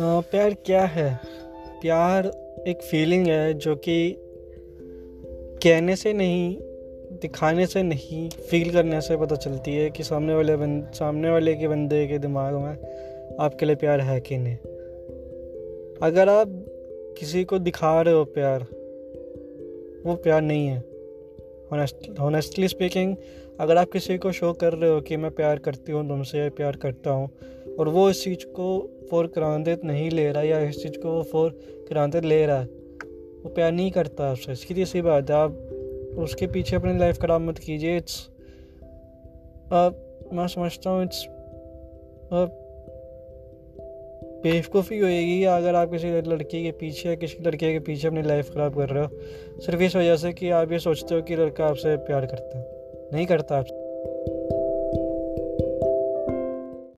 प्यार क्या है? प्यार एक फीलिंग है जो कि कहने से नहीं, दिखाने से नहीं फील करने से पता चलती है कि सामने वाले बन, सामने वाले के बंदे के दिमाग में आपके लिए प्यार है कि नहीं। अगर आप किसी को दिखा रहे हो प्यार, वो प्यार नहीं है। ऑनेस्टली स्पीकिंग अगर आप किसी को शो कर रहे हो कि मैं प्यार करती हूँ तुमसे, प्यार करता हूँ और वो इस चीज़ को फॉर क्रांतित नहीं ले रहा या इस चीज़ को वो फॉर क्रांतित ले रहा है। वो प्यार नहीं करता आपसे। सीधी सी बात है। आप उसके पीछे अपनी लाइफ ख़राब मत कीजिए। इट्स मैं समझता हूँ इट्स बेवकूफ़ी होएगी अगर आप किसी लड़की के पीछे या किसी लड़के के पीछे अपनी लाइफ ख़राब कर रहे हो। सिर्फ़ इस वजह से कि आप ये सोचते हो कि लड़का आपसे प्यार करता है। नहीं करता आपसे